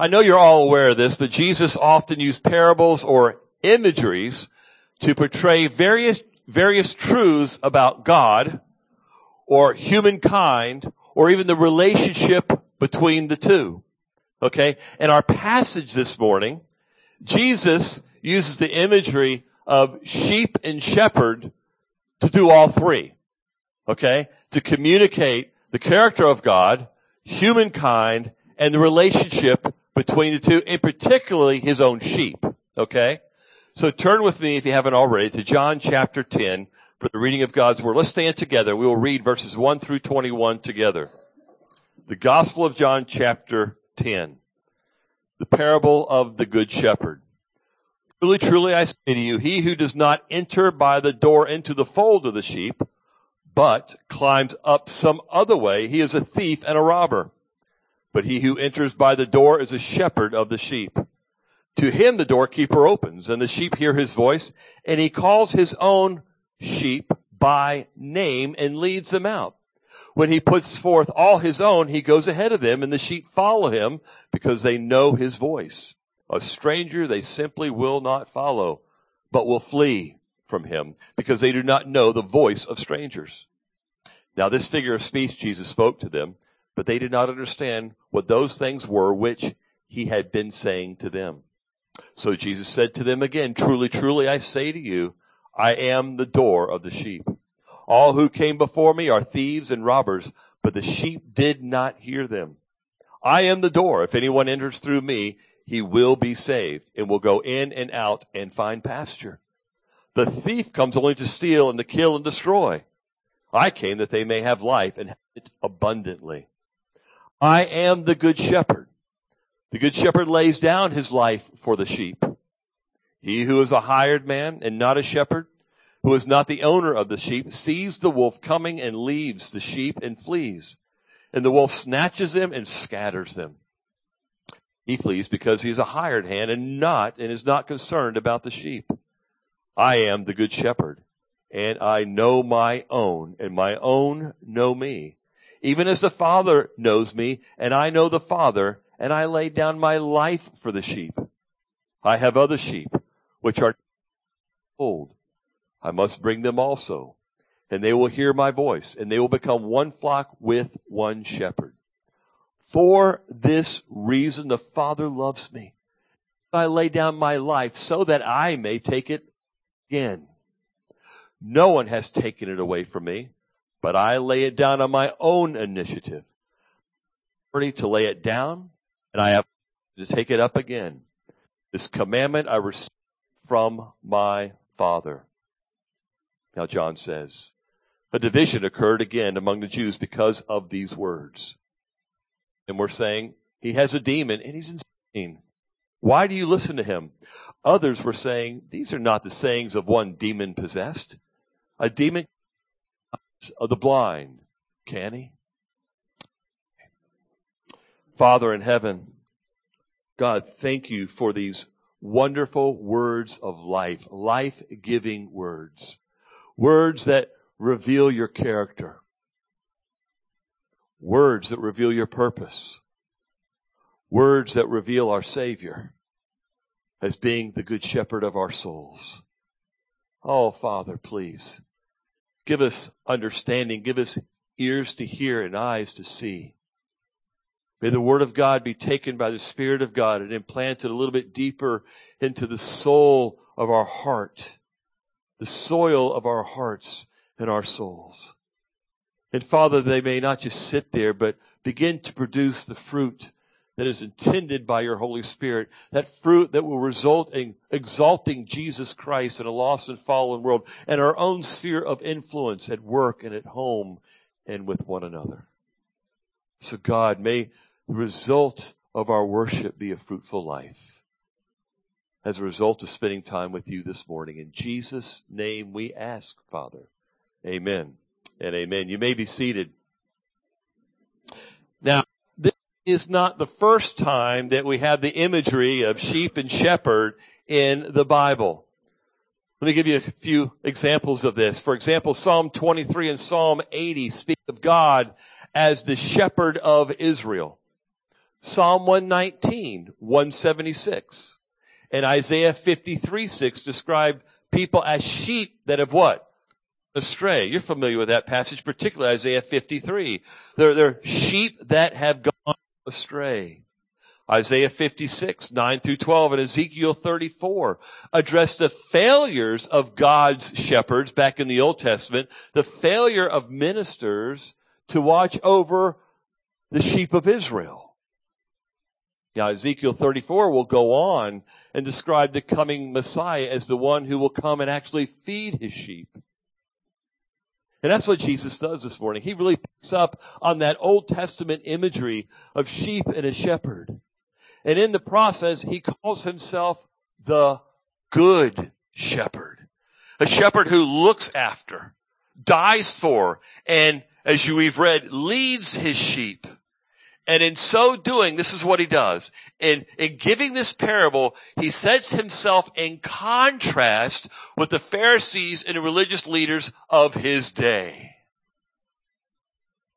I know you're all aware of this, but Jesus often used parables or imageries to portray various, various truths about God or humankind or even the relationship between the two. Okay. In our passage this morning, Jesus uses the imagery of sheep and shepherd to do all three. Okay? To communicate the character of God, humankind, and the relationship between the two, and particularly his own sheep. Okay? So turn with me, if you haven't already, to John chapter 10 for the reading of God's Word. Let's stand together. We will read verses 1 through 21 together. The Gospel of John chapter 10. The parable of the Good Shepherd. Truly, truly, I say to you, he who does not enter by the door into the fold of the sheep, but climbs up some other way, he is a thief and a robber. But he who enters by the door is a shepherd of the sheep. To him the doorkeeper opens, and the sheep hear his voice, and he calls his own sheep by name and leads them out. When he puts forth all his own, he goes ahead of them, and the sheep follow him because they know his voice. A stranger they simply will not follow, but will flee from him because they do not know the voice of strangers. Now this figure of speech Jesus spoke to them, but they did not understand what those things were which he had been saying to them. So Jesus said to them again, truly, truly, I say to you, I am the door of the sheep. All who came before me are thieves and robbers, but the sheep did not hear them. I am the door. If anyone enters through me, he will be saved and will go in and out and find pasture. The thief comes only to steal and to kill and destroy. I came that they may have life and have it abundantly. I am the good shepherd. The good shepherd lays down his life for the sheep. He who is a hired man and not a shepherd, who is not the owner of the sheep, sees the wolf coming and leaves the sheep and flees. And the wolf snatches them and scatters them. He flees because he is a hired hand and not, and is not concerned about the sheep. I am the good shepherd and I know my own and my own know me. Even as the Father knows me and I know the Father and I lay down my life for the sheep. I have other sheep which are old. I must bring them also and they will hear my voice and they will become one flock with one shepherd. For this reason the Father loves me. I lay down my life so that I may take it again. No one has taken it away from me, but I lay it down on my own initiative. Ready to lay it down and I have to take it up again. This commandment I received from my Father. Now John says, a division occurred again among the Jews because of these words and we're saying he has a demon and he's insane. Why do you listen to him? Others were saying these are not the sayings of one demon possessed. A demon of the blind. Can he? Father in heaven, God, thank you for these wonderful words of life, life giving words, words that reveal your character, Words that reveal your purpose. Words that reveal our Savior as being the good shepherd of our souls. Oh, Father, please give us understanding. Give us ears to hear and eyes to see. May the Word of God be taken by the Spirit of God and implanted a little bit deeper into the soul of our heart, the soil of our hearts and our souls. And Father, they may not just sit there, but begin to produce the fruit that is intended by your Holy Spirit, that fruit that will result in exalting Jesus Christ in a lost and fallen world and our own sphere of influence at work and at home and with one another. So God, may the result of our worship be a fruitful life as a result of spending time with you this morning. In Jesus' name we ask, Father. Amen and amen. You may be seated. Now, is not the first time that we have the imagery of sheep and shepherd in the Bible. Let me give you a few examples of this. For example, Psalm 23 and Psalm 80 speak of God as the shepherd of Israel. Psalm 119, 176. And Isaiah 53, 6 describe people as sheep that have what? Astray. You're familiar with that passage, particularly Isaiah 53. They're, they're sheep that have gone astray. Isaiah 56, 9 through 12, and Ezekiel 34 address the failures of God's shepherds back in the Old Testament, the failure of ministers to watch over the sheep of Israel. Now, Ezekiel 34 will go on and describe the coming Messiah as the one who will come and actually feed his sheep. And that's what Jesus does this morning. He really picks up on that Old Testament imagery of sheep and a shepherd. And in the process, he calls himself the good shepherd. A shepherd who looks after, dies for, and as you we've read, leads his sheep. And in so doing, this is what he does. In, in giving this parable, he sets himself in contrast with the Pharisees and religious leaders of his day.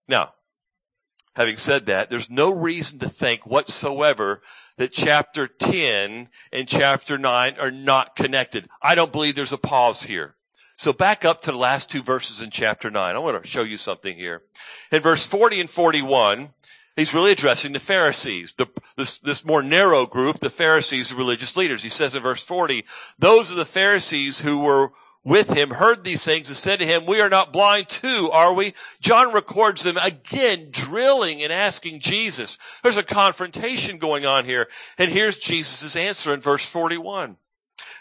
Now, Having said that, there's no reason to think whatsoever that chapter 10 and chapter 9 are not connected. I don't believe there's a pause here. So back up to the last two verses in chapter 9. I want to show you something here. In verse 40 and 41, he's really addressing the Pharisees, the, this, this more narrow group, the Pharisees, the religious leaders. He says in verse 40, those are the Pharisees who were with him heard these things and said to him, we are not blind too, are we? John records them again, drilling and asking Jesus. There's a confrontation going on here. And here's Jesus' answer in verse 41.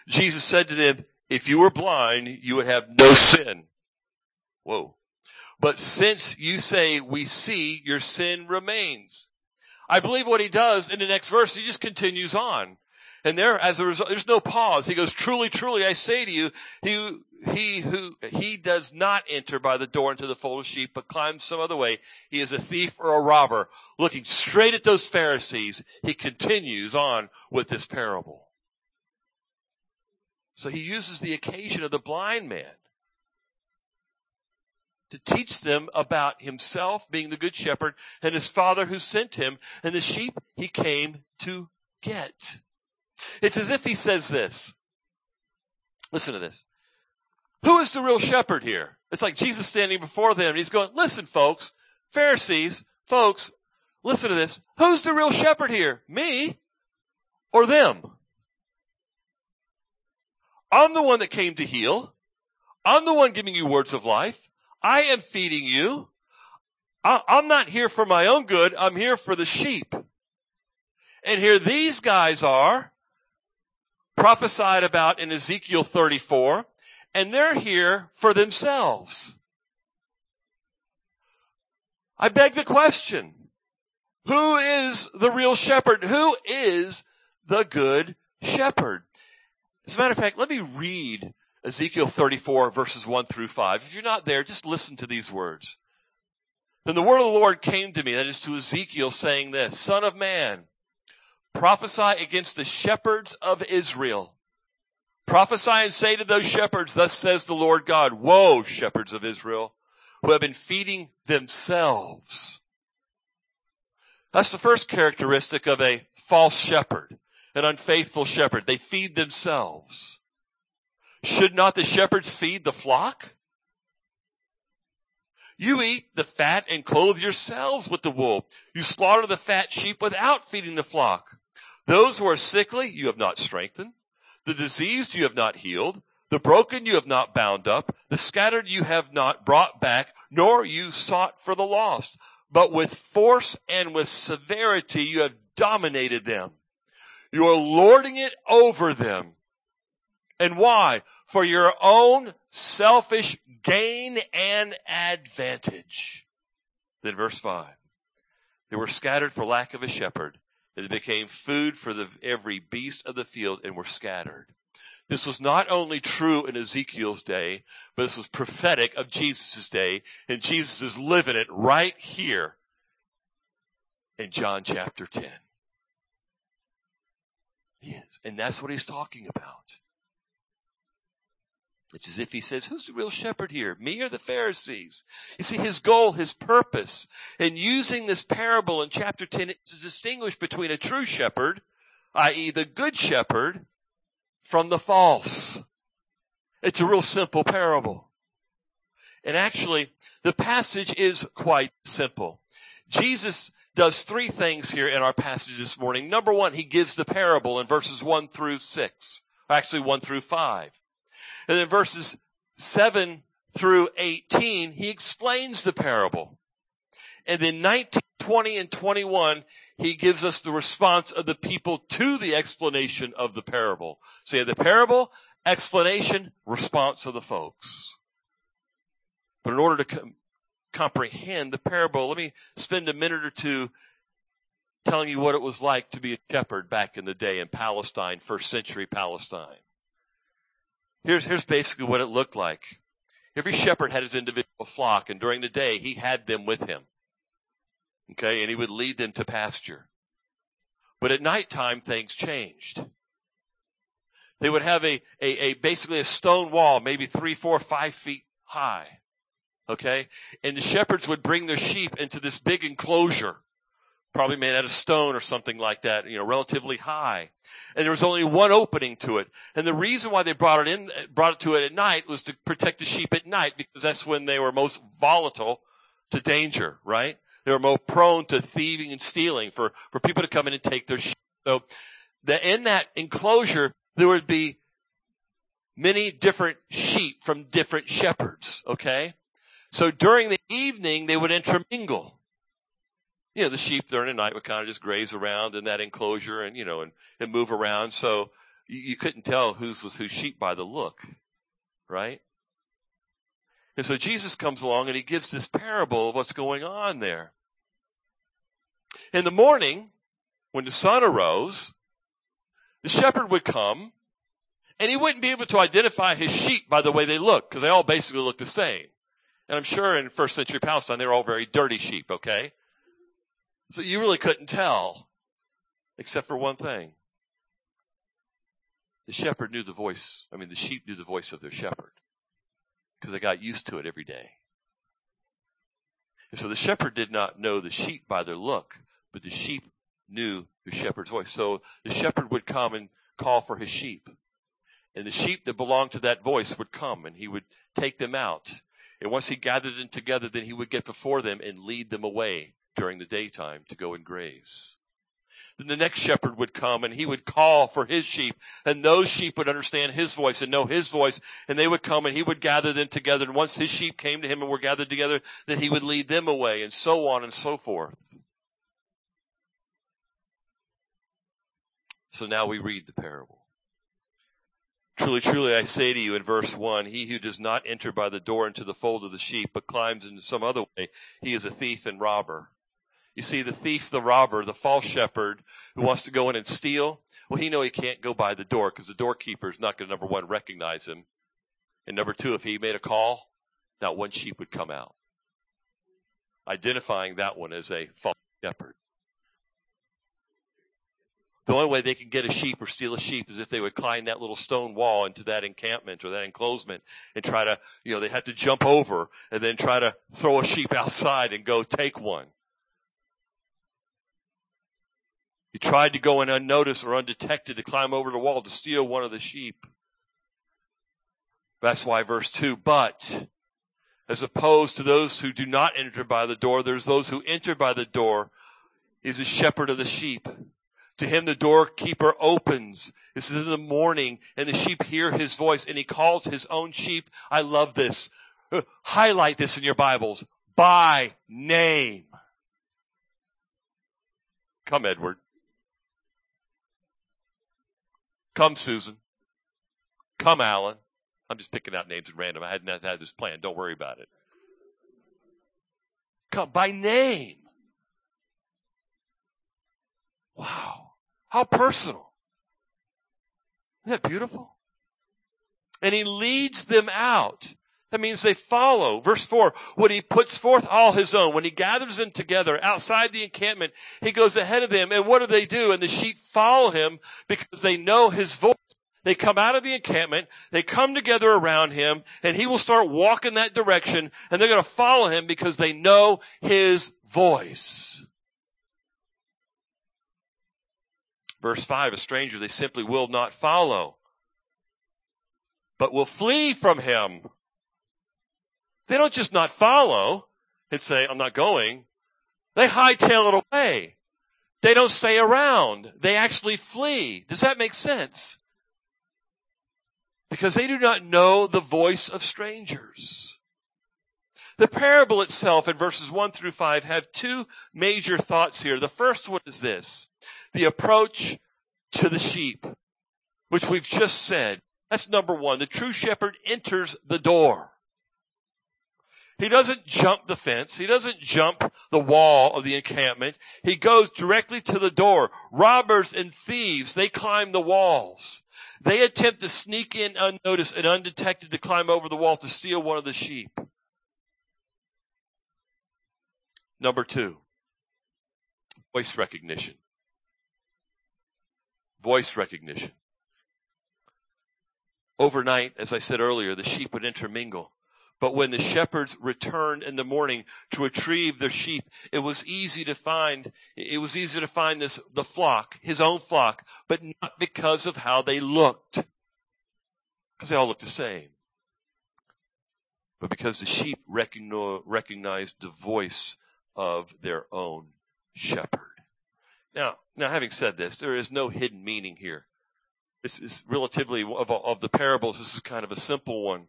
Jesus said to them, if you were blind, you would have no sin. Whoa. But since you say we see, your sin remains. I believe what he does in the next verse, he just continues on. And there, as a result, there's no pause. He goes, truly, truly, I say to you, he, he who, he does not enter by the door into the fold of sheep, but climbs some other way. He is a thief or a robber. Looking straight at those Pharisees, he continues on with this parable. So he uses the occasion of the blind man to teach them about himself being the good shepherd and his father who sent him and the sheep he came to get. It's as if he says this. Listen to this. Who is the real shepherd here? It's like Jesus standing before them and he's going, listen folks, Pharisees, folks, listen to this. Who's the real shepherd here? Me or them? I'm the one that came to heal. I'm the one giving you words of life. I am feeding you. I'm not here for my own good. I'm here for the sheep. And here these guys are prophesied about in Ezekiel 34, and they're here for themselves. I beg the question. Who is the real shepherd? Who is the good shepherd? As a matter of fact, let me read Ezekiel 34 verses 1 through 5. If you're not there, just listen to these words. Then the word of the Lord came to me, that is to Ezekiel, saying this, Son of man, prophesy against the shepherds of Israel. Prophesy and say to those shepherds, thus says the Lord God, woe, shepherds of Israel, who have been feeding themselves. That's the first characteristic of a false shepherd, an unfaithful shepherd. They feed themselves. Should not the shepherds feed the flock? You eat the fat and clothe yourselves with the wool. You slaughter the fat sheep without feeding the flock. Those who are sickly, you have not strengthened. The diseased you have not healed. The broken you have not bound up. The scattered you have not brought back, nor you sought for the lost. But with force and with severity you have dominated them. You are lording it over them. And why? For your own selfish gain and advantage. Then verse 5. They were scattered for lack of a shepherd. They became food for the, every beast of the field and were scattered. This was not only true in Ezekiel's day, but this was prophetic of Jesus' day, and Jesus is living it right here in John chapter 10. He is. And that's what he's talking about. It's as if he says, who's the real shepherd here? Me or the Pharisees? You see, his goal, his purpose in using this parable in chapter 10 to distinguish between a true shepherd, i.e. the good shepherd, from the false. It's a real simple parable. And actually, the passage is quite simple. Jesus does three things here in our passage this morning. Number one, he gives the parable in verses one through six, actually one through five. And then verses seven through 18, he explains the parable. And then 19, 20, and 21, he gives us the response of the people to the explanation of the parable. So you have the parable, explanation, response of the folks. But in order to com- comprehend the parable, let me spend a minute or two telling you what it was like to be a shepherd back in the day in Palestine, first century Palestine. Here's, here's basically what it looked like. Every shepherd had his individual flock, and during the day, he had them with him. Okay, and he would lead them to pasture. But at nighttime, things changed. They would have a, a, a basically a stone wall, maybe three, four, five feet high. Okay? And the shepherds would bring their sheep into this big enclosure, probably made out of stone or something like that, you know, relatively high. And there was only one opening to it. And the reason why they brought it in, brought it to it at night was to protect the sheep at night because that's when they were most volatile to danger, right? They were more prone to thieving and stealing for, for people to come in and take their sheep. So the, in that enclosure, there would be many different sheep from different shepherds, okay? So during the evening, they would intermingle. You know, the sheep during the night would kind of just graze around in that enclosure and, you know, and, and move around. So you, you couldn't tell whose was whose sheep by the look, right? And so Jesus comes along and he gives this parable of what's going on there. In the morning, when the sun arose, the shepherd would come and he wouldn't be able to identify his sheep by the way they look because they all basically look the same. And I'm sure in first century Palestine, they were all very dirty sheep, okay? So you really couldn't tell, except for one thing. The shepherd knew the voice, I mean, the sheep knew the voice of their shepherd because they got used to it every day. And so the shepherd did not know the sheep by their look, but the sheep knew the shepherd's voice. So the shepherd would come and call for his sheep. And the sheep that belonged to that voice would come and he would take them out and once he gathered them together, then he would get before them and lead them away during the daytime to go and graze. Then the next shepherd would come and he would call for his sheep and those sheep would understand his voice and know his voice and they would come and he would gather them together. And once his sheep came to him and were gathered together, then he would lead them away and so on and so forth. So now we read the parable. Truly, truly, I say to you in verse one, he who does not enter by the door into the fold of the sheep, but climbs in some other way, he is a thief and robber. You see, the thief, the robber, the false shepherd who wants to go in and steal, well, he know he can't go by the door because the doorkeeper is not going to, number one, recognize him. And number two, if he made a call, not one sheep would come out. Identifying that one as a false shepherd. The only way they can get a sheep or steal a sheep is if they would climb that little stone wall into that encampment or that enclosement and try to, you know, they have to jump over and then try to throw a sheep outside and go take one. He tried to go in unnoticed or undetected to climb over the wall to steal one of the sheep. That's why verse 2, but as opposed to those who do not enter by the door, there's those who enter by the door. He's a shepherd of the sheep. To him the doorkeeper opens. This is in the morning and the sheep hear his voice and he calls his own sheep. I love this. Highlight this in your Bibles. By name. Come, Edward. Come, Susan. Come, Alan. I'm just picking out names at random. I hadn't had this plan. Don't worry about it. Come by name. Wow. How personal. Isn't that beautiful? And he leads them out. That means they follow. Verse four, when he puts forth all his own, when he gathers them together outside the encampment, he goes ahead of them. And what do they do? And the sheep follow him because they know his voice. They come out of the encampment, they come together around him, and he will start walking that direction, and they're going to follow him because they know his voice. Verse 5, a stranger they simply will not follow, but will flee from him. They don't just not follow and say, I'm not going. They hightail it away. They don't stay around. They actually flee. Does that make sense? Because they do not know the voice of strangers. The parable itself in verses 1 through 5 have two major thoughts here. The first one is this. The approach to the sheep, which we've just said. That's number one. The true shepherd enters the door. He doesn't jump the fence. He doesn't jump the wall of the encampment. He goes directly to the door. Robbers and thieves, they climb the walls. They attempt to sneak in unnoticed and undetected to climb over the wall to steal one of the sheep. Number two, voice recognition. Voice recognition. Overnight, as I said earlier, the sheep would intermingle. But when the shepherds returned in the morning to retrieve their sheep, it was easy to find, it was easy to find this, the flock, his own flock, but not because of how they looked. Because they all looked the same. But because the sheep recognized the voice of their own shepherd. Now, now having said this, there is no hidden meaning here. This is relatively of, of the parables, this is kind of a simple one.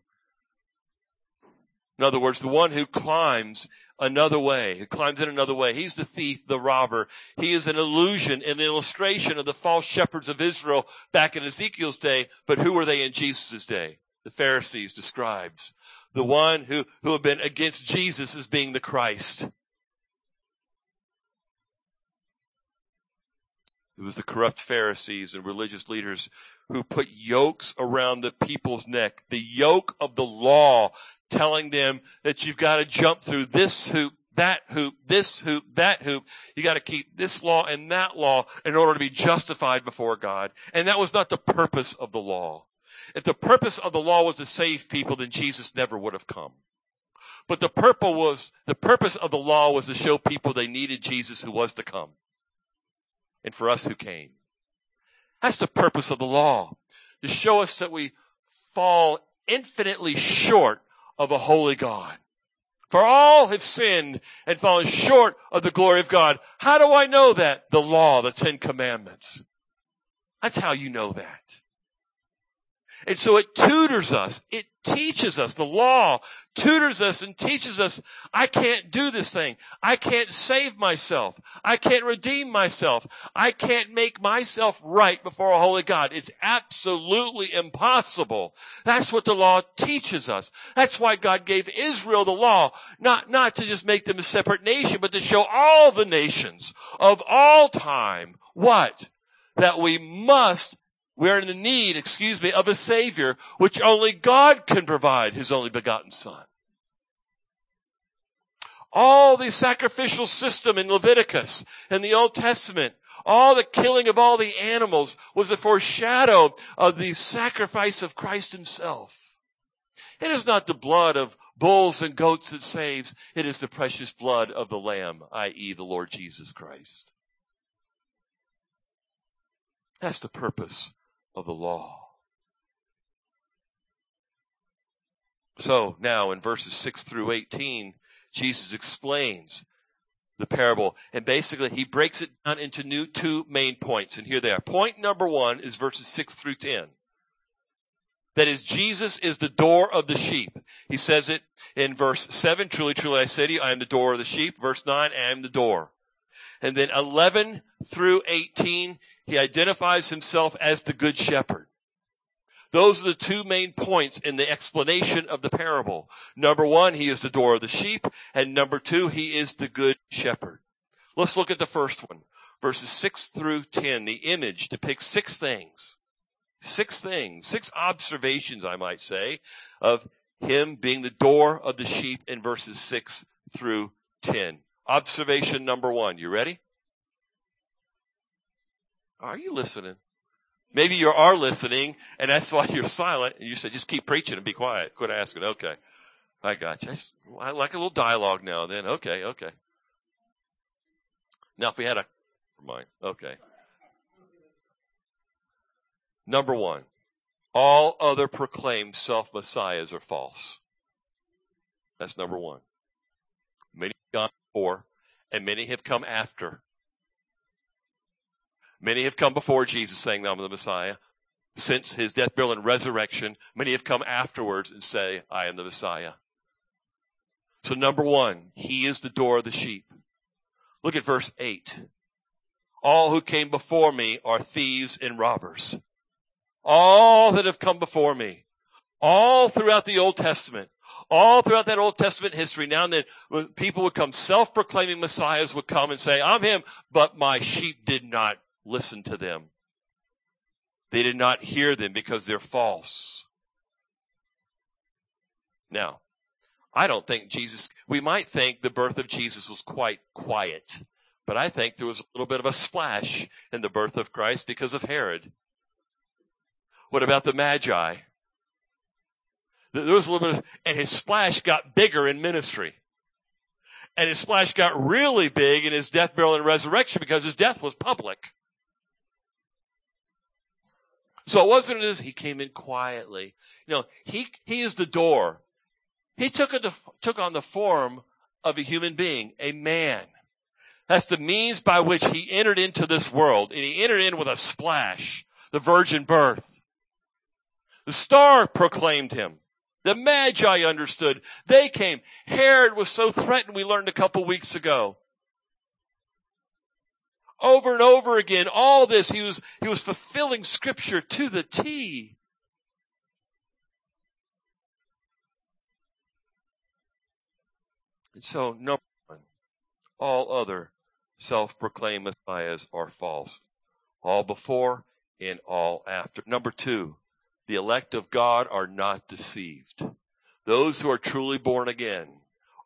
In other words, the one who climbs another way, who climbs in another way. He's the thief, the robber. He is an illusion, an illustration of the false shepherds of Israel back in Ezekiel's day. But who were they in Jesus' day? The Pharisees, the scribes. The one who, who have been against Jesus as being the Christ. It was the corrupt Pharisees and religious leaders who put yokes around the people's neck. The yoke of the law telling them that you've got to jump through this hoop, that hoop, this hoop, that hoop. You got to keep this law and that law in order to be justified before God. And that was not the purpose of the law. If the purpose of the law was to save people, then Jesus never would have come. But the purpose was, the purpose of the law was to show people they needed Jesus who was to come. And for us who came. That's the purpose of the law. To show us that we fall infinitely short of a holy God. For all have sinned and fallen short of the glory of God. How do I know that? The law, the Ten Commandments. That's how you know that. And so it tutors us. It teaches us. The law tutors us and teaches us, I can't do this thing. I can't save myself. I can't redeem myself. I can't make myself right before a holy God. It's absolutely impossible. That's what the law teaches us. That's why God gave Israel the law, not, not to just make them a separate nation, but to show all the nations of all time what? That we must we are in the need, excuse me, of a savior, which only God can provide, his only begotten son. All the sacrificial system in Leviticus and the Old Testament, all the killing of all the animals was a foreshadow of the sacrifice of Christ himself. It is not the blood of bulls and goats that saves. It is the precious blood of the Lamb, i.e. the Lord Jesus Christ. That's the purpose of the law. So now in verses 6 through 18, Jesus explains the parable and basically he breaks it down into new two main points and here they are. Point number one is verses 6 through 10. That is, Jesus is the door of the sheep. He says it in verse 7, truly, truly I say to you, I am the door of the sheep. Verse 9, I am the door. And then 11 through 18, he identifies himself as the good shepherd. Those are the two main points in the explanation of the parable. Number one, he is the door of the sheep. And number two, he is the good shepherd. Let's look at the first one. Verses six through 10. The image depicts six things. Six things, six observations, I might say, of him being the door of the sheep in verses six through 10. Observation number one. You ready? Are you listening? Maybe you are listening and that's why you're silent and you say, just keep preaching and be quiet. Quit asking. Okay. I got you. I, just, I like a little dialogue now and then. Okay. Okay. Now if we had a, mind. Okay. Number one, all other proclaimed self-messiahs are false. That's number one. Many have gone before and many have come after. Many have come before Jesus saying, I'm the Messiah. Since his death, burial, and resurrection, many have come afterwards and say, I am the Messiah. So number one, he is the door of the sheep. Look at verse eight. All who came before me are thieves and robbers. All that have come before me. All throughout the Old Testament. All throughout that Old Testament history. Now and then, people would come, self-proclaiming messiahs would come and say, I'm him, but my sheep did not listen to them. They did not hear them because they're false. Now, I don't think Jesus, we might think the birth of Jesus was quite quiet, but I think there was a little bit of a splash in the birth of Christ because of Herod. What about the Magi? There was a little bit of, and his splash got bigger in ministry. And his splash got really big in his death, burial, and resurrection because his death was public. So it wasn't as he came in quietly. You know, he, he is the door. He took, a, took on the form of a human being, a man. That's the means by which he entered into this world. And he entered in with a splash, the virgin birth. The star proclaimed him. The Magi understood. They came. Herod was so threatened, we learned a couple weeks ago over and over again. All this, he was, he was fulfilling scripture to the T. And so, number one, all other self-proclaimed messiahs are false. All before and all after. Number two, the elect of God are not deceived. Those who are truly born again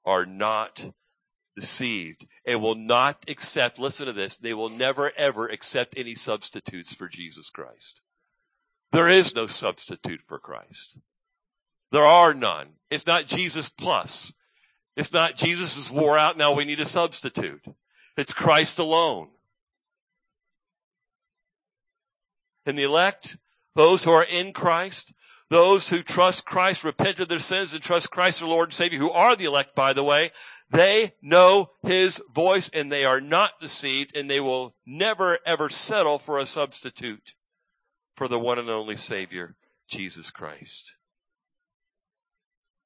are not deceived and will not accept, listen to this, they will never ever accept any substitutes for Jesus Christ. There is no substitute for Christ. There are none. It's not Jesus plus. It's not Jesus is wore out, now we need a substitute. It's Christ alone. And the elect, those who are in Christ, those who trust Christ, repent of their sins, and trust Christ, their Lord and Savior, who are the elect, by the way, they know His voice and they are not deceived and they will never ever settle for a substitute for the one and only Savior, Jesus Christ.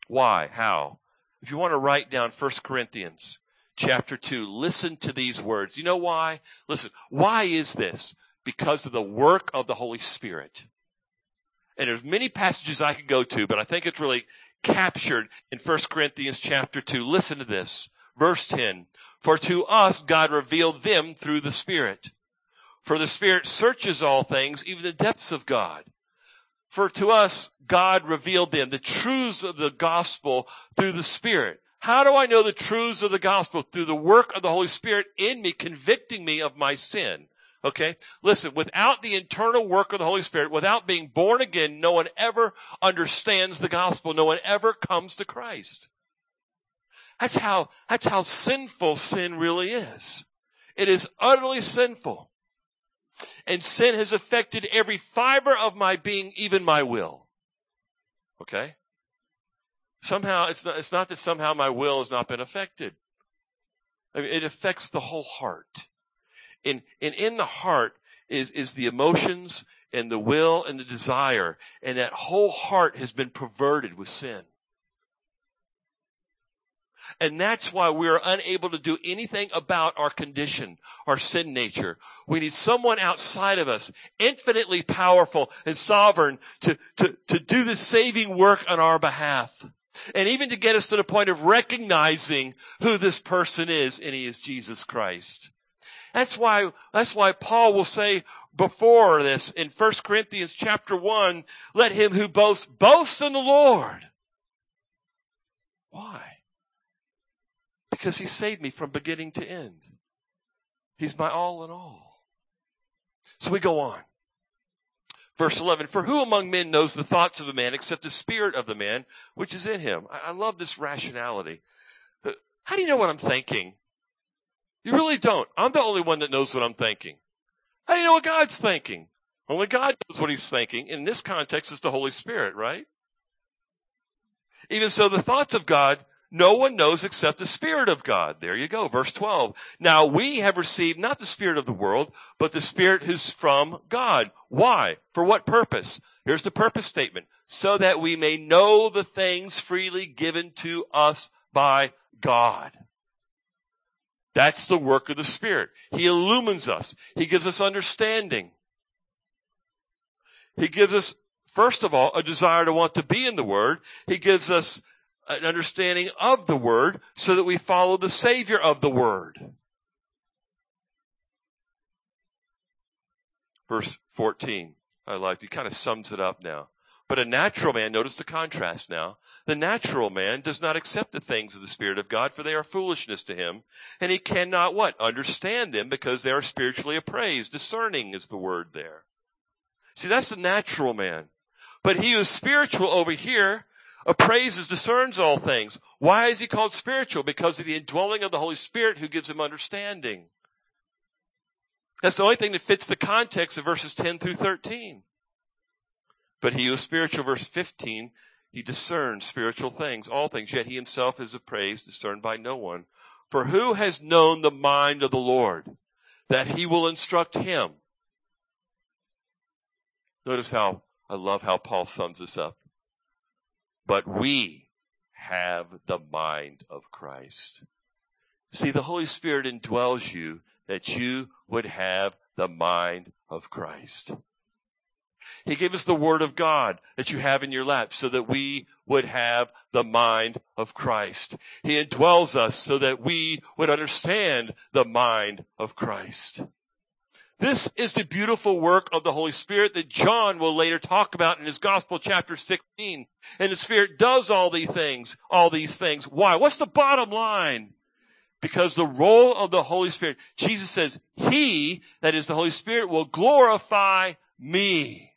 Why? How? If you want to write down 1 Corinthians chapter 2, listen to these words. You know why? Listen, why is this? Because of the work of the Holy Spirit. And there's many passages I could go to, but I think it's really captured in 1 Corinthians chapter 2. Listen to this. Verse 10. For to us God revealed them through the Spirit. For the Spirit searches all things, even the depths of God. For to us God revealed them, the truths of the gospel through the Spirit. How do I know the truths of the gospel? Through the work of the Holy Spirit in me, convicting me of my sin. Okay? Listen, without the internal work of the Holy Spirit, without being born again, no one ever understands the gospel. No one ever comes to Christ. That's how, that's how sinful sin really is. It is utterly sinful. And sin has affected every fiber of my being, even my will. Okay? Somehow, it's not, it's not that somehow my will has not been affected. I mean, it affects the whole heart. And, and in the heart is, is the emotions and the will and the desire. And that whole heart has been perverted with sin. And that's why we are unable to do anything about our condition, our sin nature. We need someone outside of us, infinitely powerful and sovereign to, to, to do the saving work on our behalf. And even to get us to the point of recognizing who this person is, and he is Jesus Christ. That's why, that's why Paul will say before this in 1 Corinthians chapter 1, let him who boasts boast in the Lord. Why? Because he saved me from beginning to end. He's my all in all. So we go on. Verse 11, for who among men knows the thoughts of a man except the spirit of the man which is in him? I, I love this rationality. Uh, how do you know what I'm thinking? You really don't. I'm the only one that knows what I'm thinking. How do you know what God's thinking? Only God knows what he's thinking. In this context, it's the Holy Spirit, right? Even so, the thoughts of God, no one knows except the Spirit of God. There you go. Verse 12. Now we have received not the Spirit of the world, but the Spirit who's from God. Why? For what purpose? Here's the purpose statement. So that we may know the things freely given to us by God. That's the work of the Spirit. He illumines us. He gives us understanding. He gives us, first of all, a desire to want to be in the Word. He gives us an understanding of the Word so that we follow the Savior of the Word. Verse 14. I like, he kind of sums it up now. But a natural man, notice the contrast now. The natural man does not accept the things of the Spirit of God, for they are foolishness to him. And he cannot what? Understand them because they are spiritually appraised. Discerning is the word there. See, that's the natural man. But he who is spiritual over here appraises, discerns all things. Why is he called spiritual? Because of the indwelling of the Holy Spirit who gives him understanding. That's the only thing that fits the context of verses 10 through 13. But he who is spiritual, verse 15, he discerns spiritual things, all things, yet he himself is appraised, discerned by no one. For who has known the mind of the Lord that he will instruct him? Notice how I love how Paul sums this up. But we have the mind of Christ. See, the Holy Spirit indwells you that you would have the mind of Christ. He gave us the Word of God that you have in your lap so that we would have the mind of Christ. He indwells us so that we would understand the mind of Christ. This is the beautiful work of the Holy Spirit that John will later talk about in his gospel chapter 16. And the Spirit does all these things, all these things. Why? What's the bottom line? Because the role of the Holy Spirit, Jesus says, He, that is the Holy Spirit, will glorify me.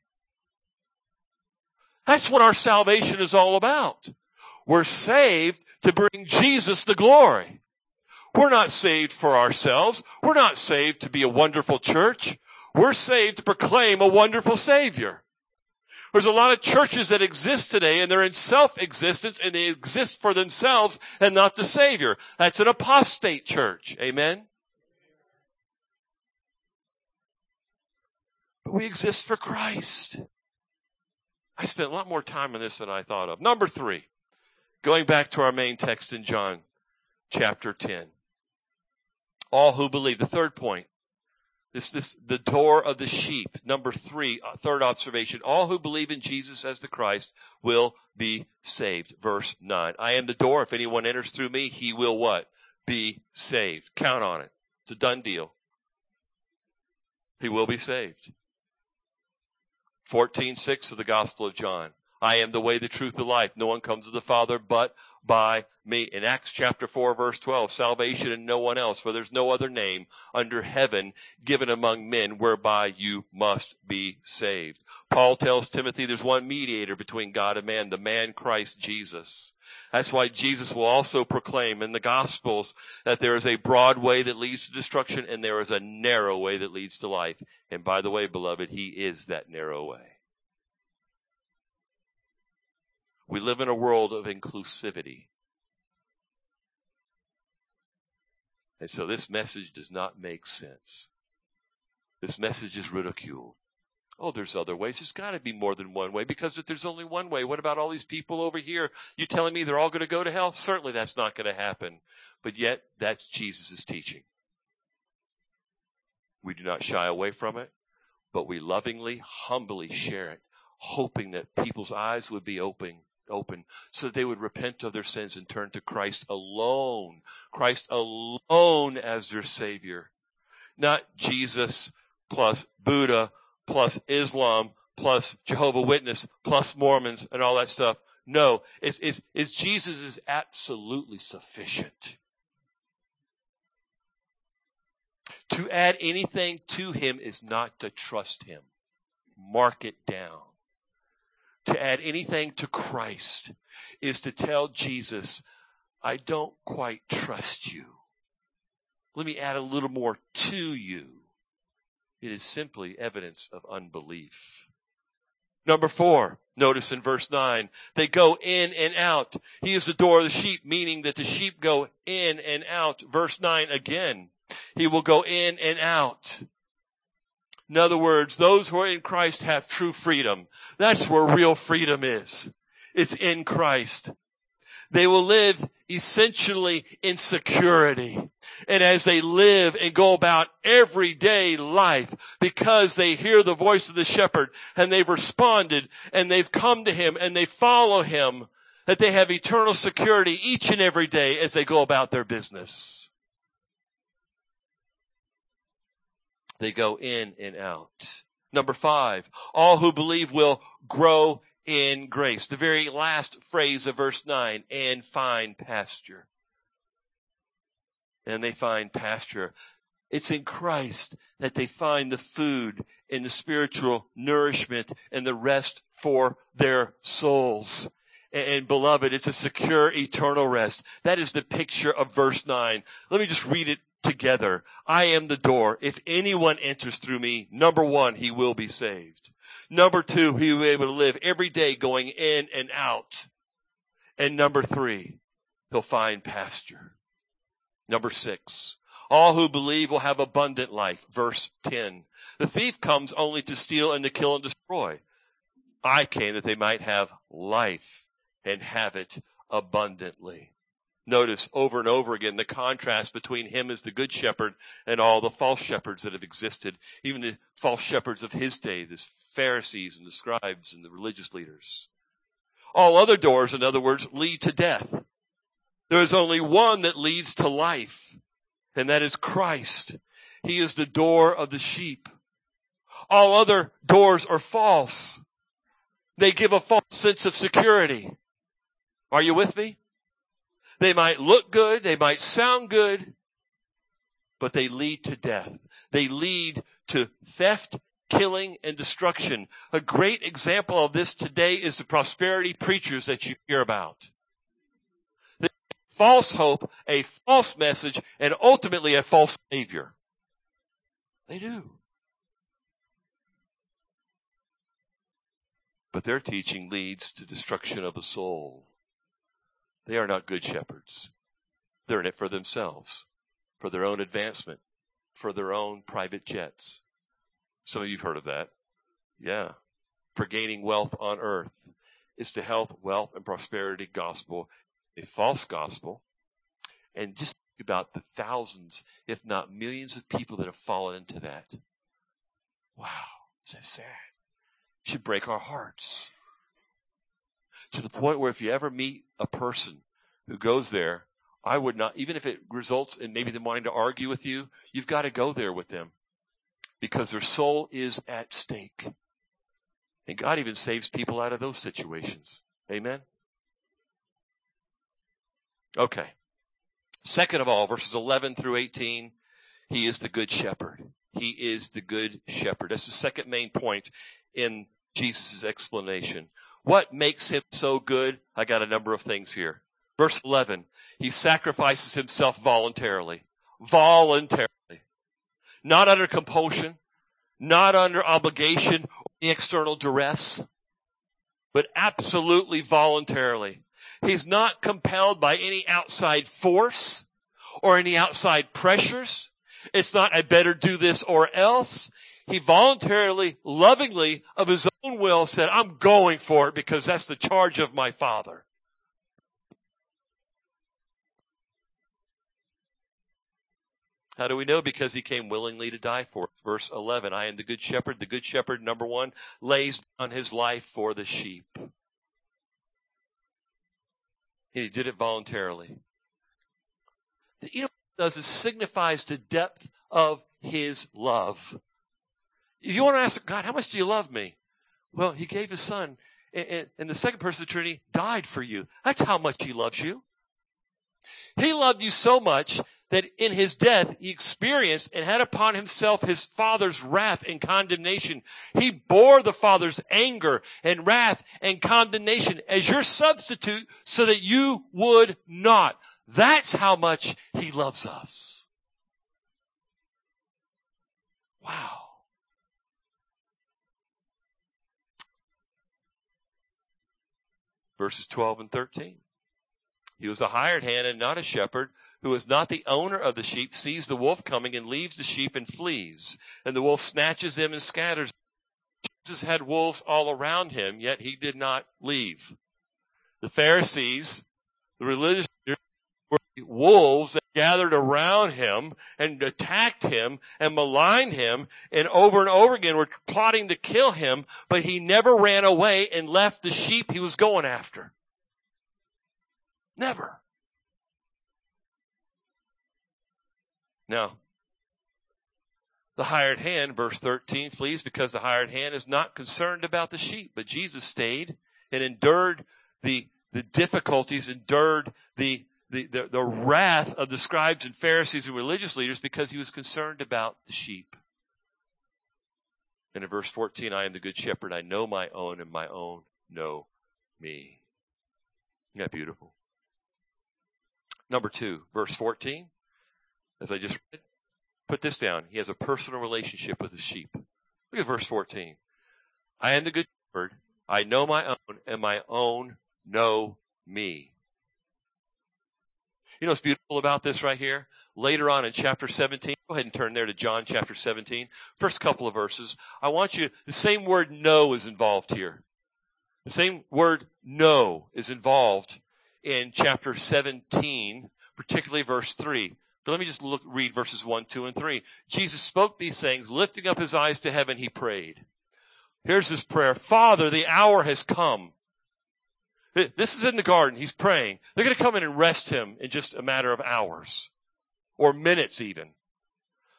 That's what our salvation is all about. We're saved to bring Jesus the glory. We're not saved for ourselves. We're not saved to be a wonderful church. We're saved to proclaim a wonderful Savior. There's a lot of churches that exist today and they're in self-existence and they exist for themselves and not the Savior. That's an apostate church. Amen? But we exist for Christ. I spent a lot more time on this than I thought of. Number three, going back to our main text in John chapter 10. All who believe. The third point. This, this, the door of the sheep. Number three, uh, observation. All who believe in Jesus as the Christ will be saved. Verse nine. I am the door. If anyone enters through me, he will what? Be saved. Count on it. It's a done deal. He will be saved. 14:6 of the Gospel of John. I am the way, the truth, the life. No one comes to the Father but by me. In Acts chapter 4 verse 12, salvation in no one else, for there's no other name under heaven given among men whereby you must be saved. Paul tells Timothy there's one mediator between God and man, the man Christ Jesus. That's why Jesus will also proclaim in the Gospels that there is a broad way that leads to destruction and there is a narrow way that leads to life. And by the way, beloved, He is that narrow way. We live in a world of inclusivity. And so this message does not make sense. This message is ridiculed. Oh, there's other ways. There's got to be more than one way because if there's only one way, what about all these people over here? You telling me they're all going to go to hell? Certainly that's not going to happen. But yet that's Jesus' teaching. We do not shy away from it, but we lovingly, humbly share it, hoping that people's eyes would be open, open so that they would repent of their sins and turn to Christ alone. Christ alone as their Savior. Not Jesus plus Buddha plus Islam plus Jehovah Witness plus Mormons and all that stuff. No, it's, it's, it's Jesus is absolutely sufficient. To add anything to him is not to trust him. mark it down. To add anything to Christ is to tell Jesus, I don't quite trust you. Let me add a little more to you. It is simply evidence of unbelief. Number four, notice in verse nine, they go in and out. He is the door of the sheep, meaning that the sheep go in and out. Verse nine again, he will go in and out. In other words, those who are in Christ have true freedom. That's where real freedom is. It's in Christ. They will live essentially in security. And as they live and go about everyday life because they hear the voice of the shepherd and they've responded and they've come to him and they follow him, that they have eternal security each and every day as they go about their business. They go in and out. Number five, all who believe will grow in grace. The very last phrase of verse 9, and find pasture. And they find pasture. It's in Christ that they find the food and the spiritual nourishment and the rest for their souls. And, and beloved, it's a secure eternal rest. That is the picture of verse 9. Let me just read it together. I am the door. If anyone enters through me, number one, he will be saved. Number two, he will be able to live every day going in and out. And number three, he'll find pasture. Number six, all who believe will have abundant life. Verse 10. The thief comes only to steal and to kill and destroy. I came that they might have life and have it abundantly. Notice over and over again the contrast between him as the good shepherd and all the false shepherds that have existed, even the false shepherds of his day, the Pharisees and the scribes and the religious leaders. All other doors, in other words, lead to death. There is only one that leads to life, and that is Christ. He is the door of the sheep. All other doors are false. They give a false sense of security. Are you with me? They might look good, they might sound good, but they lead to death. They lead to theft, killing, and destruction. A great example of this today is the prosperity preachers that you hear about. False hope, a false message, and ultimately a false savior. They do. But their teaching leads to destruction of the soul. They are not good shepherds. They're in it for themselves, for their own advancement, for their own private jets. Some of you've heard of that. Yeah. For gaining wealth on earth. It's the health, wealth, and prosperity gospel, a false gospel. And just think about the thousands, if not millions of people that have fallen into that. Wow. Is that sad? It should break our hearts to the point where if you ever meet a person who goes there, I would not, even if it results in maybe them wanting to argue with you, you've got to go there with them because their soul is at stake. And God even saves people out of those situations. Amen? Okay. Second of all, verses 11 through 18, he is the good shepherd. He is the good shepherd. That's the second main point in Jesus' explanation. What makes him so good? I got a number of things here. Verse 11, he sacrifices himself voluntarily. Voluntarily. Not under compulsion, not under obligation or external duress, but absolutely voluntarily. He's not compelled by any outside force or any outside pressures. It's not, I better do this or else. He voluntarily, lovingly, of his own will said, I'm going for it because that's the charge of my father. How do we know? Because he came willingly to die for it. Verse 11, I am the good shepherd. The good shepherd, number one, lays down his life for the sheep. He did it voluntarily. You know does? It signifies the depth of his love. If you want to ask God, how much do you love me? Well, he gave his son, and, and the second person of the Trinity died for you. That's how much he loves you. He loved you so much that in his death he experienced and had upon himself his father's wrath and condemnation. He bore the father's anger and wrath and condemnation as your substitute so that you would not. That's how much he loves us. Wow. Verses 12 and 13. He was a hired hand and not a shepherd who is not the owner of the sheep, sees the wolf coming and leaves the sheep and flees. And the wolf snatches them and scatters. Jesus had wolves all around him, yet he did not leave. The Pharisees, the religious wolves that gathered around him and attacked him and maligned him and over and over again were plotting to kill him, but he never ran away and left the sheep he was going after. Never. Now, the hired hand, verse 13, flees because the hired hand is not concerned about the sheep. But Jesus stayed and endured the, the difficulties, endured the, the, the, the wrath of the scribes and Pharisees and religious leaders because he was concerned about the sheep. And in verse 14, I am the good shepherd. I know my own and my own know me. Isn't that beautiful? Number two, verse 14 as I just read, put this down. He has a personal relationship with his sheep. Look at verse 14. I am the good shepherd. I know my own and my own know me. You know what's beautiful about this right here? Later on in chapter 17, go ahead and turn there to John chapter 17. First couple of verses. I want you, the same word know is involved here. The same word know is involved in chapter 17, particularly verse 3. But let me just look, read verses 1, 2, and 3. Jesus spoke these things, lifting up his eyes to heaven, he prayed. Here's his prayer. Father, the hour has come. This is in the garden. He's praying. They're going to come in and rest him in just a matter of hours or minutes even.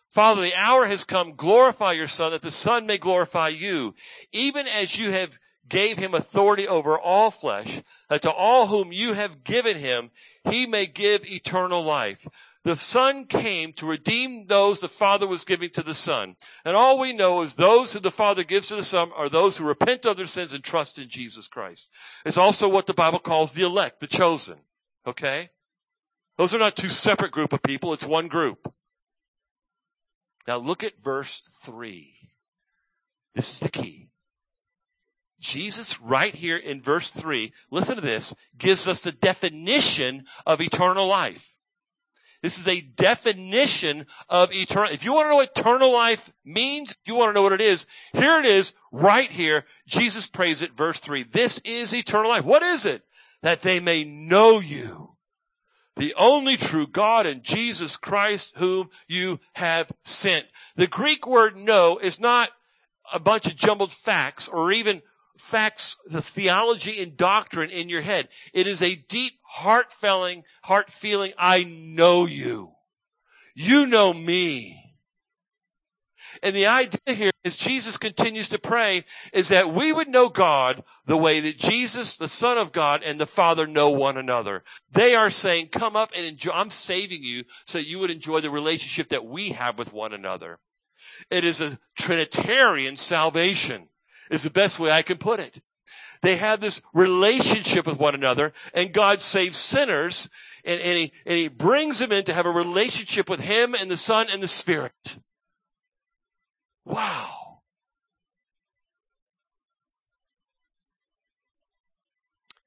Father, the hour has come. Glorify your son that the son may glorify you, even as you have gave him authority over all flesh, that to all whom you have given him, he may give eternal life. The Son came to redeem those the Father was giving to the Son. And all we know is those who the Father gives to the Son are those who repent of their sins and trust in Jesus Christ. It's also what the Bible calls the elect, the chosen. Okay? Those are not two separate group of people, it's one group. Now look at verse 3. This is the key. Jesus, right here in verse 3, listen to this, gives us the definition of eternal life. This is a definition of eternal. If you want to know what eternal life means, you want to know what it is. Here it is, right here. Jesus prays it, verse three. This is eternal life. What is it? That they may know you, the only true God and Jesus Christ whom you have sent. The Greek word know is not a bunch of jumbled facts or even facts, the theology and doctrine in your head. It is a deep, heart feeling, heart feeling, I know you. You know me. And the idea here is Jesus continues to pray is that we would know God the way that Jesus, the Son of God, and the Father know one another. They are saying, come up and enjoy, I'm saving you so you would enjoy the relationship that we have with one another. It is a Trinitarian salvation is the best way I can put it. They have this relationship with one another and God saves sinners and, and, he, and he brings them in to have a relationship with him and the son and the spirit. Wow.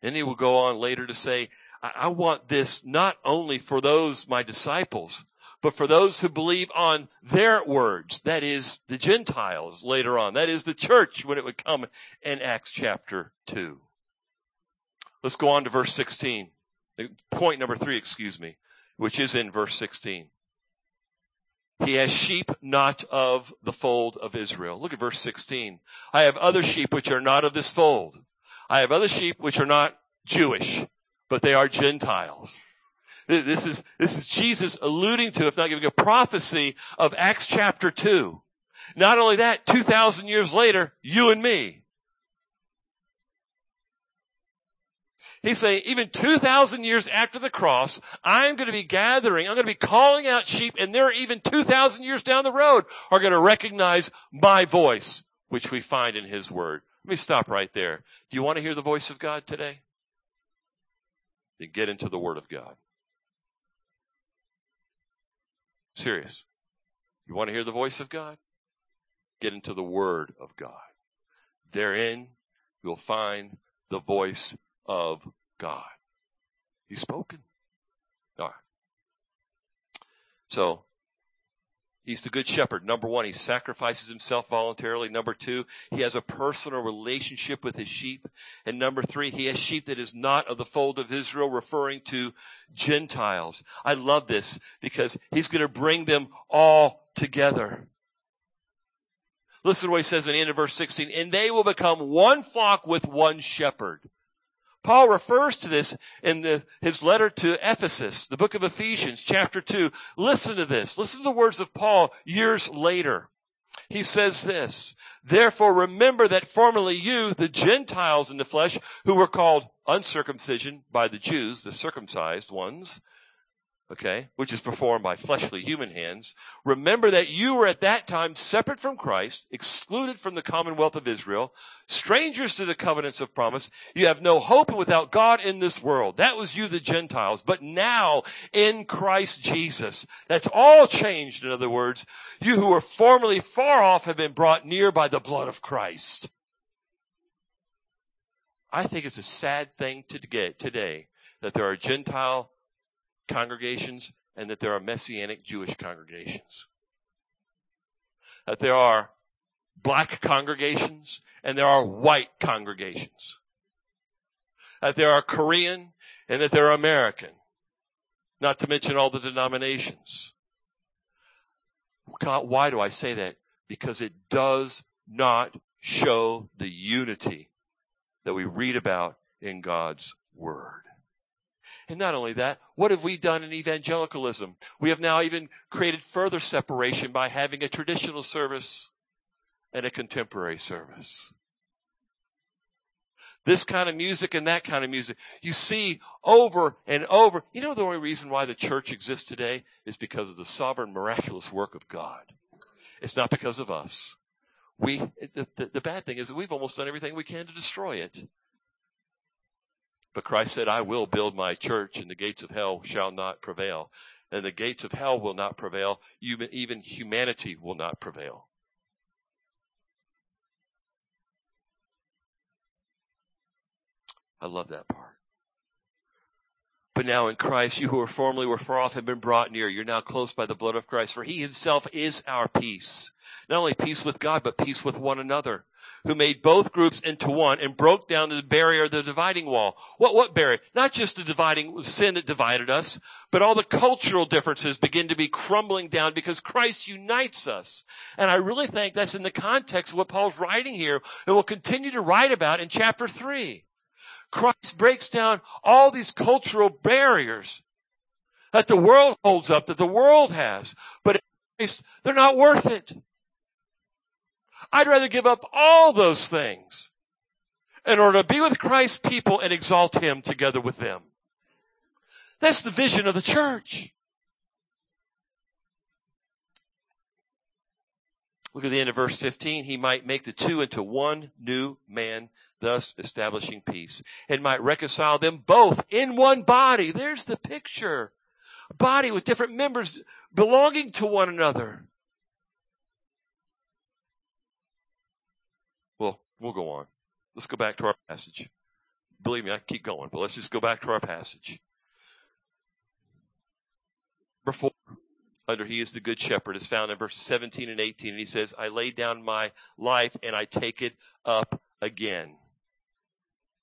And he will go on later to say, I, I want this not only for those, my disciples, but for those who believe on their words, that is the Gentiles later on, that is the church when it would come in Acts chapter 2. Let's go on to verse 16. Point number three, excuse me, which is in verse 16. He has sheep not of the fold of Israel. Look at verse 16. I have other sheep which are not of this fold. I have other sheep which are not Jewish, but they are Gentiles. This is, this is Jesus alluding to, if not giving a prophecy of Acts chapter 2. Not only that, 2,000 years later, you and me. He's saying even 2,000 years after the cross, I'm going to be gathering, I'm going to be calling out sheep and they're even 2,000 years down the road are going to recognize my voice, which we find in his word. Let me stop right there. Do you want to hear the voice of God today? Then get into the word of God. Serious. You want to hear the voice of God? Get into the word of God. Therein, you'll find the voice of God. He's spoken. All right. So, he's the good shepherd. Number one, he sacrifices himself voluntarily. Number two, he has a personal relationship with his sheep. And number three, he has sheep that is not of the fold of Israel, referring to Gentiles. I love this because he's going to bring them all together. Listen to what he says in the end of verse 16. And they will become one flock with one shepherd. Paul refers to this in the, his letter to Ephesus, the book of Ephesians, chapter 2. Listen to this. Listen to the words of Paul years later. He says this, therefore remember that formerly you, the Gentiles in the flesh, who were called uncircumcision by the Jews, the circumcised ones, okay, which is performed by fleshly human hands, remember that you were at that time separate from Christ, excluded from the commonwealth of Israel, strangers to the covenants of promise. You have no hope without God in this world. That was you, the Gentiles. But now in Christ Jesus, that's all changed. In other words, you who were formerly far off have been brought near by the blood of Christ. I think it's a sad thing to get today that there are Gentile congregations and that there are Messianic Jewish congregations. That there are black congregations and there are white congregations. That there are Korean and that there are American. Not to mention all the denominations. God, why do I say that? Because it does not show the unity that we read about in God's Word. And not only that, what have we done in evangelicalism? We have now even created further separation by having a traditional service and a contemporary service. This kind of music and that kind of music. You see over and over. You know the only reason why the church exists today is because of the sovereign miraculous work of God. It's not because of us. We, the, the, the bad thing is that we've almost done everything we can to destroy it. But Christ said, I will build my church and the gates of hell shall not prevail. And the gates of hell will not prevail. Even humanity will not prevail. I love that part. But now in Christ, you who were formerly were far off have been brought near. You're now close by the blood of Christ, for he himself is our peace. Not only peace with God, but peace with one another who made both groups into one and broke down the barrier, the dividing wall. What, what barrier? Not just the dividing sin that divided us, but all the cultural differences begin to be crumbling down because Christ unites us. And I really think that's in the context of what Paul's writing here and will continue to write about in chapter three. Christ breaks down all these cultural barriers that the world holds up, that the world has. But Christ, they're not worth it. I'd rather give up all those things in order to be with Christ's people and exalt Him together with them. That's the vision of the church. Look at the end of verse 15. He might make the two into one new man, thus establishing peace, and might reconcile them both in one body. There's the picture. Body with different members belonging to one another. We'll go on. Let's go back to our passage. Believe me, I keep going, but let's just go back to our passage. Before, under He is the Good Shepherd is found in verses 17 and 18, and He says, I lay down my life and I take it up again.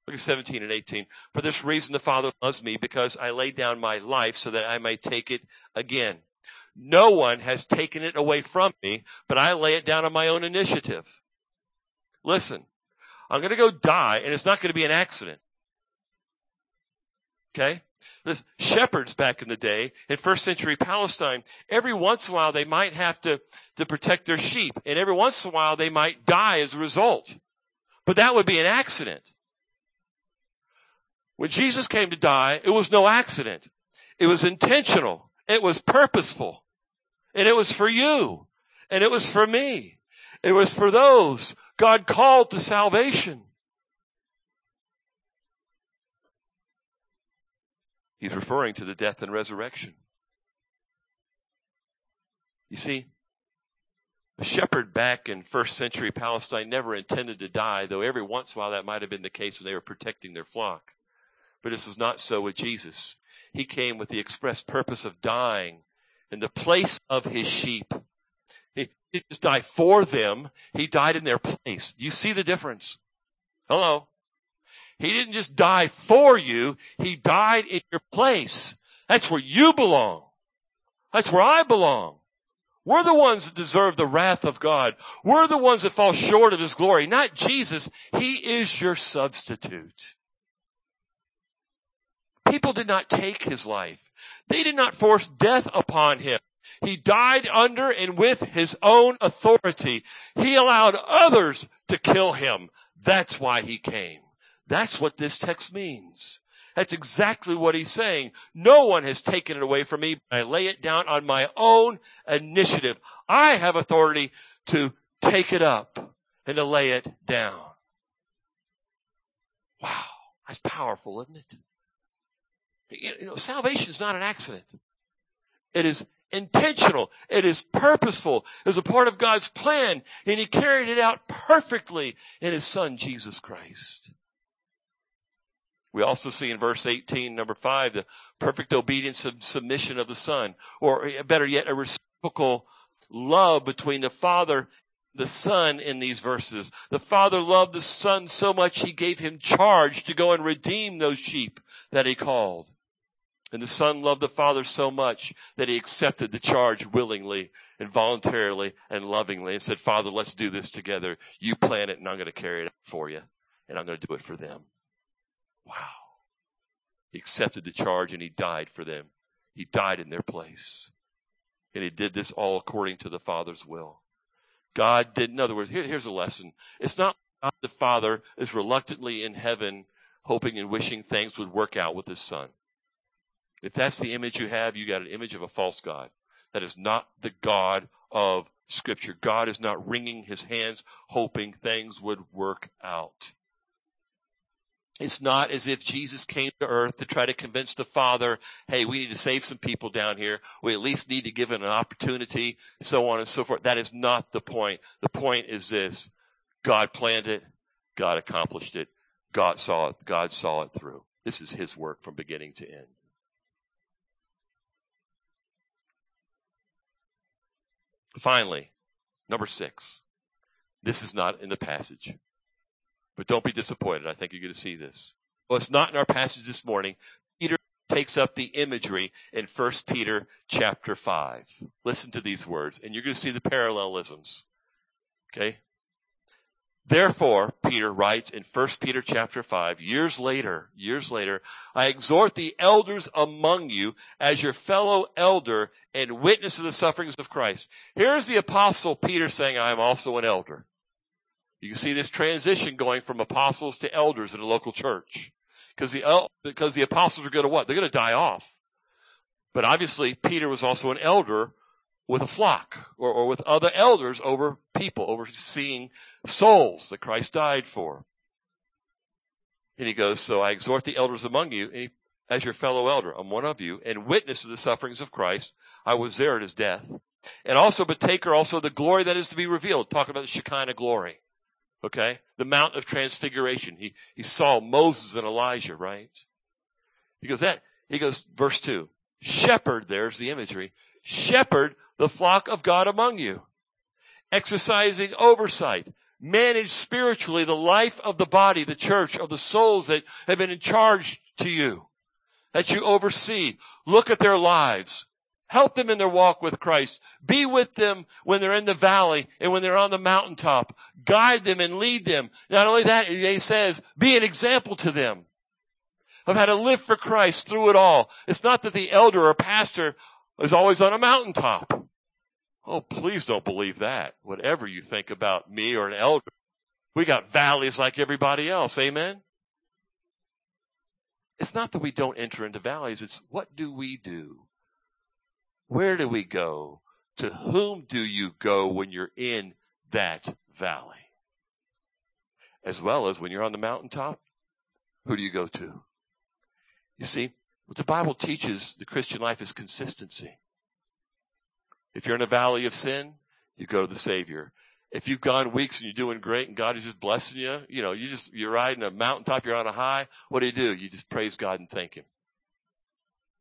Look at 17 and 18. For this reason the Father loves me because I lay down my life so that I may take it again. No one has taken it away from me, but I lay it down on my own initiative. Listen, I'm going to go die and it's not going to be an accident. Okay? The shepherds back in the day in first century Palestine, every once in a while they might have to, to protect their sheep and every once in a while they might die as a result. But that would be an accident. When Jesus came to die, it was no accident. It was intentional. It was purposeful. And it was for you. And it was for me. It was for those God called to salvation. He's referring to the death and resurrection. You see, a shepherd back in first century Palestine never intended to die, though every once in a while that might have been the case when they were protecting their flock. But this was not so with Jesus. He came with the express purpose of dying in the place of his sheep. He didn't just die for them, he died in their place. You see the difference? Hello? He didn't just die for you, he died in your place. That's where you belong. That's where I belong. We're the ones that deserve the wrath of God. We're the ones that fall short of His glory, not Jesus. He is your substitute. People did not take His life. They did not force death upon Him. He died under and with His own authority. He allowed others to kill Him. That's why He came. That's what this text means. That's exactly what he's saying. No one has taken it away from me. I lay it down on my own initiative. I have authority to take it up and to lay it down. Wow. That's powerful, isn't it? You know, salvation is not an accident. It is intentional. It is purposeful. It is a part of God's plan. And He carried it out perfectly in His Son, Jesus Christ. We also see in verse 18, number 5, the perfect obedience and submission of the Son. Or eh, better yet, a reciprocal love between the Father the Son in these verses. The Father loved the Son so much he gave him charge to go and redeem those sheep that he called. And the Son loved the Father so much that he accepted the charge willingly and voluntarily and lovingly and said, Father, let's do this together. You plan it and I'm going to carry it for you and I'm going to do it for them. Wow. He accepted the charge and he died for them. He died in their place. And he did this all according to the Father's will. God did, in other words, here, here's a lesson. It's not God the Father is reluctantly in heaven hoping and wishing things would work out with his son. If that's the image you have, you got an image of a false God. That is not the God of scripture. God is not wringing his hands hoping things would work out. It's not as if Jesus came to earth to try to convince the Father, hey, we need to save some people down here. We at least need to give it an opportunity, so on and so forth. That is not the point. The point is this. God planned it. God accomplished it. God saw it. God saw it through. This is His work from beginning to end. Finally, number six. This is not in the passage. But don't be disappointed. I think you're going to see this. Well, it's not in our passage this morning. Peter takes up the imagery in 1 Peter chapter 5. Listen to these words, and you're going to see the parallelisms. Okay? Therefore, Peter writes in 1 Peter chapter 5, years later, years later, I exhort the elders among you as your fellow elder and witness of the sufferings of Christ. Here's the apostle Peter saying, I am also an elder. You can see this transition going from apostles to elders in a local church. Because the, because the apostles are going to what? They're going to die off. But obviously, Peter was also an elder with a flock or, or with other elders over people, overseeing souls that Christ died for. And he goes, so I exhort the elders among you he, as your fellow elder. I'm one of you and witness of the sufferings of Christ. I was there at his death and also partaker also the glory that is to be revealed. Talking about the Shekinah glory. Okay? The Mount of Transfiguration. He, he saw Moses and Elijah, right? He goes that, he goes, verse two, shepherd, there's the imagery, shepherd the flock of God among you, exercising oversight, manage spiritually the life of the body, the church, of the souls that have been in charge to you, that you oversee. Look at their lives. Help them in their walk with Christ. Be with them when they're in the valley and when they're on the mountaintop. Guide them and lead them. Not only that, he says, be an example to them of how to live for Christ through it all. It's not that the elder or pastor is always on a mountaintop. Oh, please don't believe that. Whatever you think about me or an elder, we got valleys like everybody else. Amen. It's not that we don't enter into valleys. It's what do we do? Where do we go? To whom do you go when you're in that valley? As well as when you're on the mountaintop, who do you go to? You see, what the Bible teaches the Christian life is consistency. If you're in a valley of sin, you go to the Savior. If you've gone weeks and you're doing great and God is just blessing you, you know, you just, you're riding a mountaintop, you're on a high, what do you do? You just praise God and thank Him.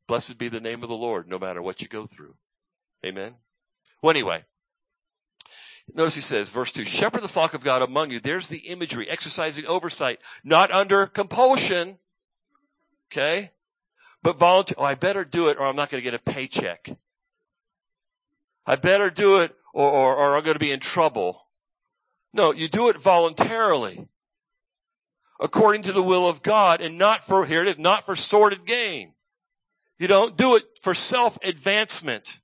Blessed be the name of the Lord, no matter what you go through. Amen. Well, anyway, notice he says, verse two, shepherd the flock of God among you. There's the imagery, exercising oversight, not under compulsion. Okay. But volunteer, oh, I better do it or I'm not going to get a paycheck. I better do it or, or, or I'm going to be in trouble. No, you do it voluntarily. According to the will of God and not for, here it is, not for sordid gain. You don't do it for self-advancement.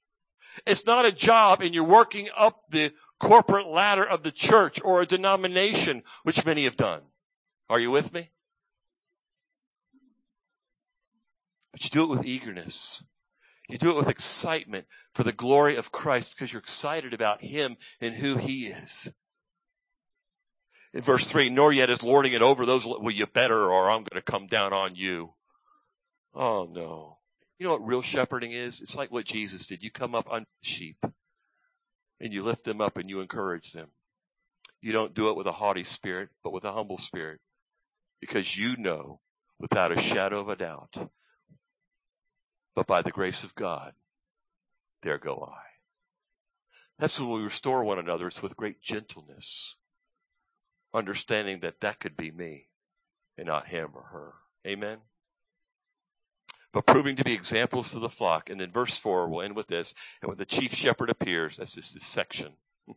It's not a job and you're working up the corporate ladder of the church or a denomination, which many have done. Are you with me? But you do it with eagerness. You do it with excitement for the glory of Christ because you're excited about Him and who He is. In verse 3, nor yet is lording it over those, well, you better or I'm going to come down on you. Oh no. You know what real shepherding is? It's like what Jesus did. You come up on sheep and you lift them up and you encourage them. You don't do it with a haughty spirit, but with a humble spirit because you know without a shadow of a doubt but by the grace of God, there go I. That's when we restore one another. It's with great gentleness, understanding that that could be me and not him or her. Amen. But proving to be examples to the flock. And then verse four, we'll end with this. And when the chief shepherd appears, that's just this section.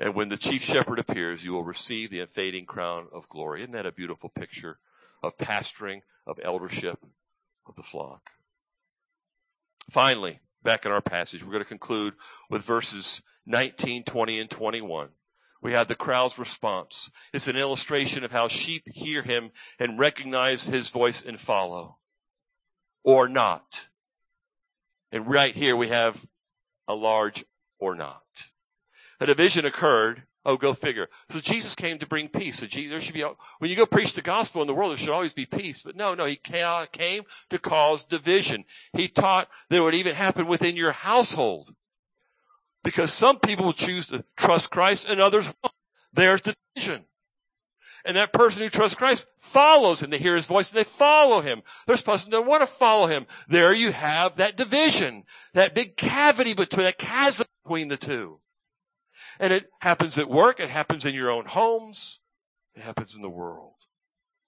And when the chief shepherd appears, you will receive the unfading crown of glory. Isn't that a beautiful picture of pastoring, of eldership, of the flock? Finally, back in our passage, we're going to conclude with verses 19, 20, and 21. We have the crowd's response. It's an illustration of how sheep hear him and recognize his voice and follow. Or not. And right here we have a large or not. A division occurred Oh, go figure. So Jesus came to bring peace. So there should be, when you go preach the gospel in the world, there should always be peace. But no, no, he came to cause division. He taught that it would even happen within your household. Because some people will choose to trust Christ and others won't. There's division. And that person who trusts Christ follows him. They hear his voice and they follow him. There's person that want to follow him. There you have that division, that big cavity between, that chasm between the two. And it happens at work. It happens in your own homes. It happens in the world.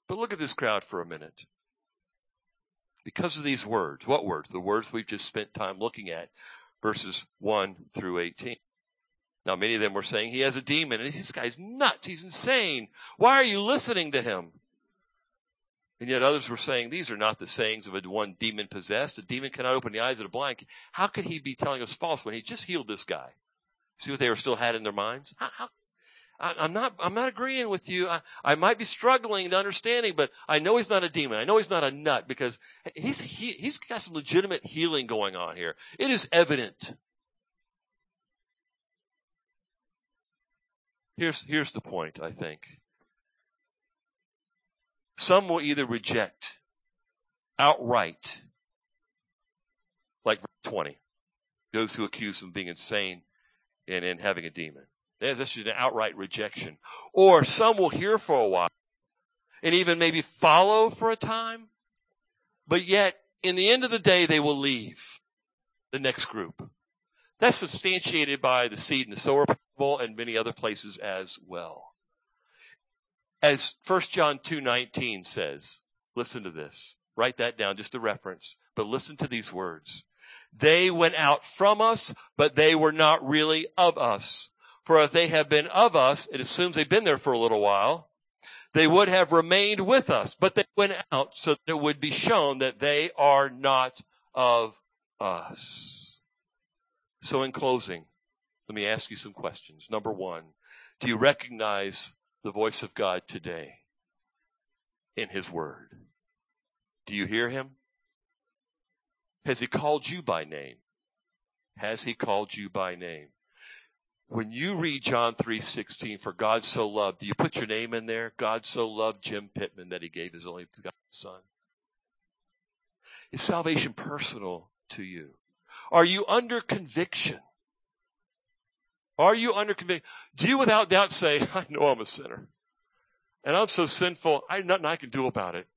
But look at this crowd for a minute. Because of these words, what words? The words we've just spent time looking at, verses 1 through 18. Now, many of them were saying he has a demon and this guy's nuts. He's insane. Why are you listening to him? And yet others were saying these are not the sayings of a one demon possessed. A demon cannot open the eyes of the blind. How could he be telling us false when he just healed this guy? See what they were still had in their minds? How, how, I, am not, I'm not agreeing with you. I, I might be struggling to understanding, but I know he's not a demon. I know he's not a nut because he's, he, he's got some legitimate healing going on here. It is evident. Here's, here's the point, I think. Some will either reject outright, like 20, those who accuse him of being insane and in having a demon. This is an outright rejection. Or some will hear for a while and even maybe follow for a time, but yet in the end of the day, they will leave the next group. That's substantiated by the seed and the sower parable and many other places as well. As 1 John 2.19 says, listen to this. Write that down, just a reference, but listen to these words. They went out from us, but they were not really of us. For if they have been of us, it assumes they've been there for a little while, they would have remained with us, but they went out so that it would be shown that they are not of us. So in closing, let me ask you some questions. Number one, do you recognize the voice of God today in His Word? Do you hear him? Has he called you by name? Has he called you by name? When you read John 3:16 for God so loved, do you put your name in there? God so loved Jim Pittman that he gave his only begotten son. Is salvation personal to you? Are you under conviction? Are you under conviction? Do you without doubt say, I know I'm a sinner and I'm so sinful, I nothing I can do about it.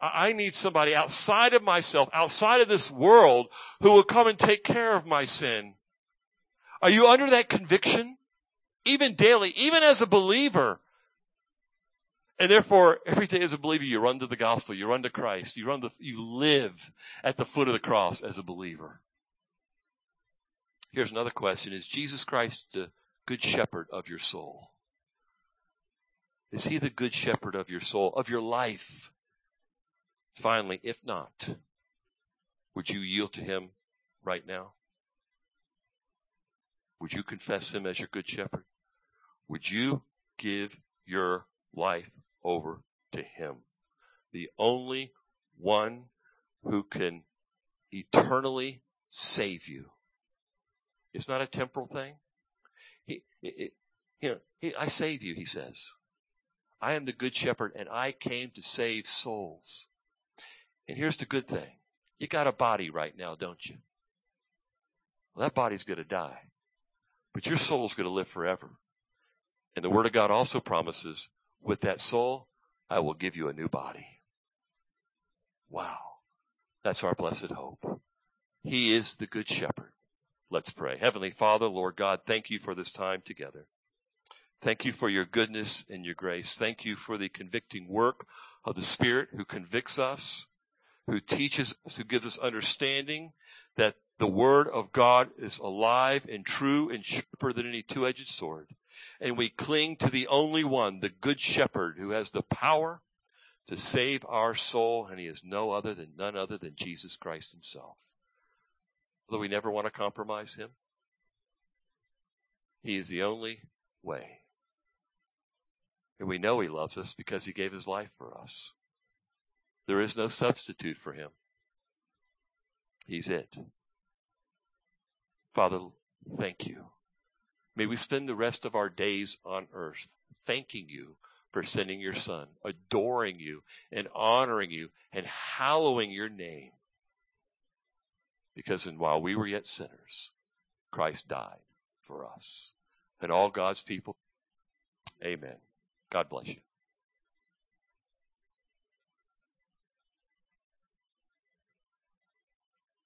I need somebody outside of myself, outside of this world, who will come and take care of my sin. Are you under that conviction? Even daily, even as a believer. And therefore, every day as a believer, you run to the gospel, you run to Christ, you run to, you live at the foot of the cross as a believer. Here's another question. Is Jesus Christ the good shepherd of your soul? Is he the good shepherd of your soul, of your life? Finally, if not, would you yield to him right now? Would you confess him as your good shepherd? Would you give your life over to him? The only one who can eternally save you. It's not a temporal thing. He, he, I save you, he says. I am the good shepherd and I came to save souls. And here's the good thing. You got a body right now, don't you? Well, that body's going to die. But your soul's going to live forever. And the Word of God also promises, with that soul, I will give you a new body. Wow. That's our blessed hope. He is the Good Shepherd. Let's pray. Heavenly Father, Lord God, thank you for this time together. Thank you for your goodness and your grace. Thank you for the convicting work of the Spirit who convicts us who teaches us, who gives us understanding that the word of God is alive and true and sharper than any two-edged sword. And we cling to the only one, the good shepherd who has the power to save our soul. And he is no other than none other than Jesus Christ himself. Although we never want to compromise him, he is the only way. And we know he loves us because he gave his life for us. There is no substitute for him. He's it. Father, thank you. May we spend the rest of our days on earth thanking you for sending your son, adoring you and honoring you and hallowing your name. Because and while we were yet sinners, Christ died for us. And all God's people, amen. God bless you.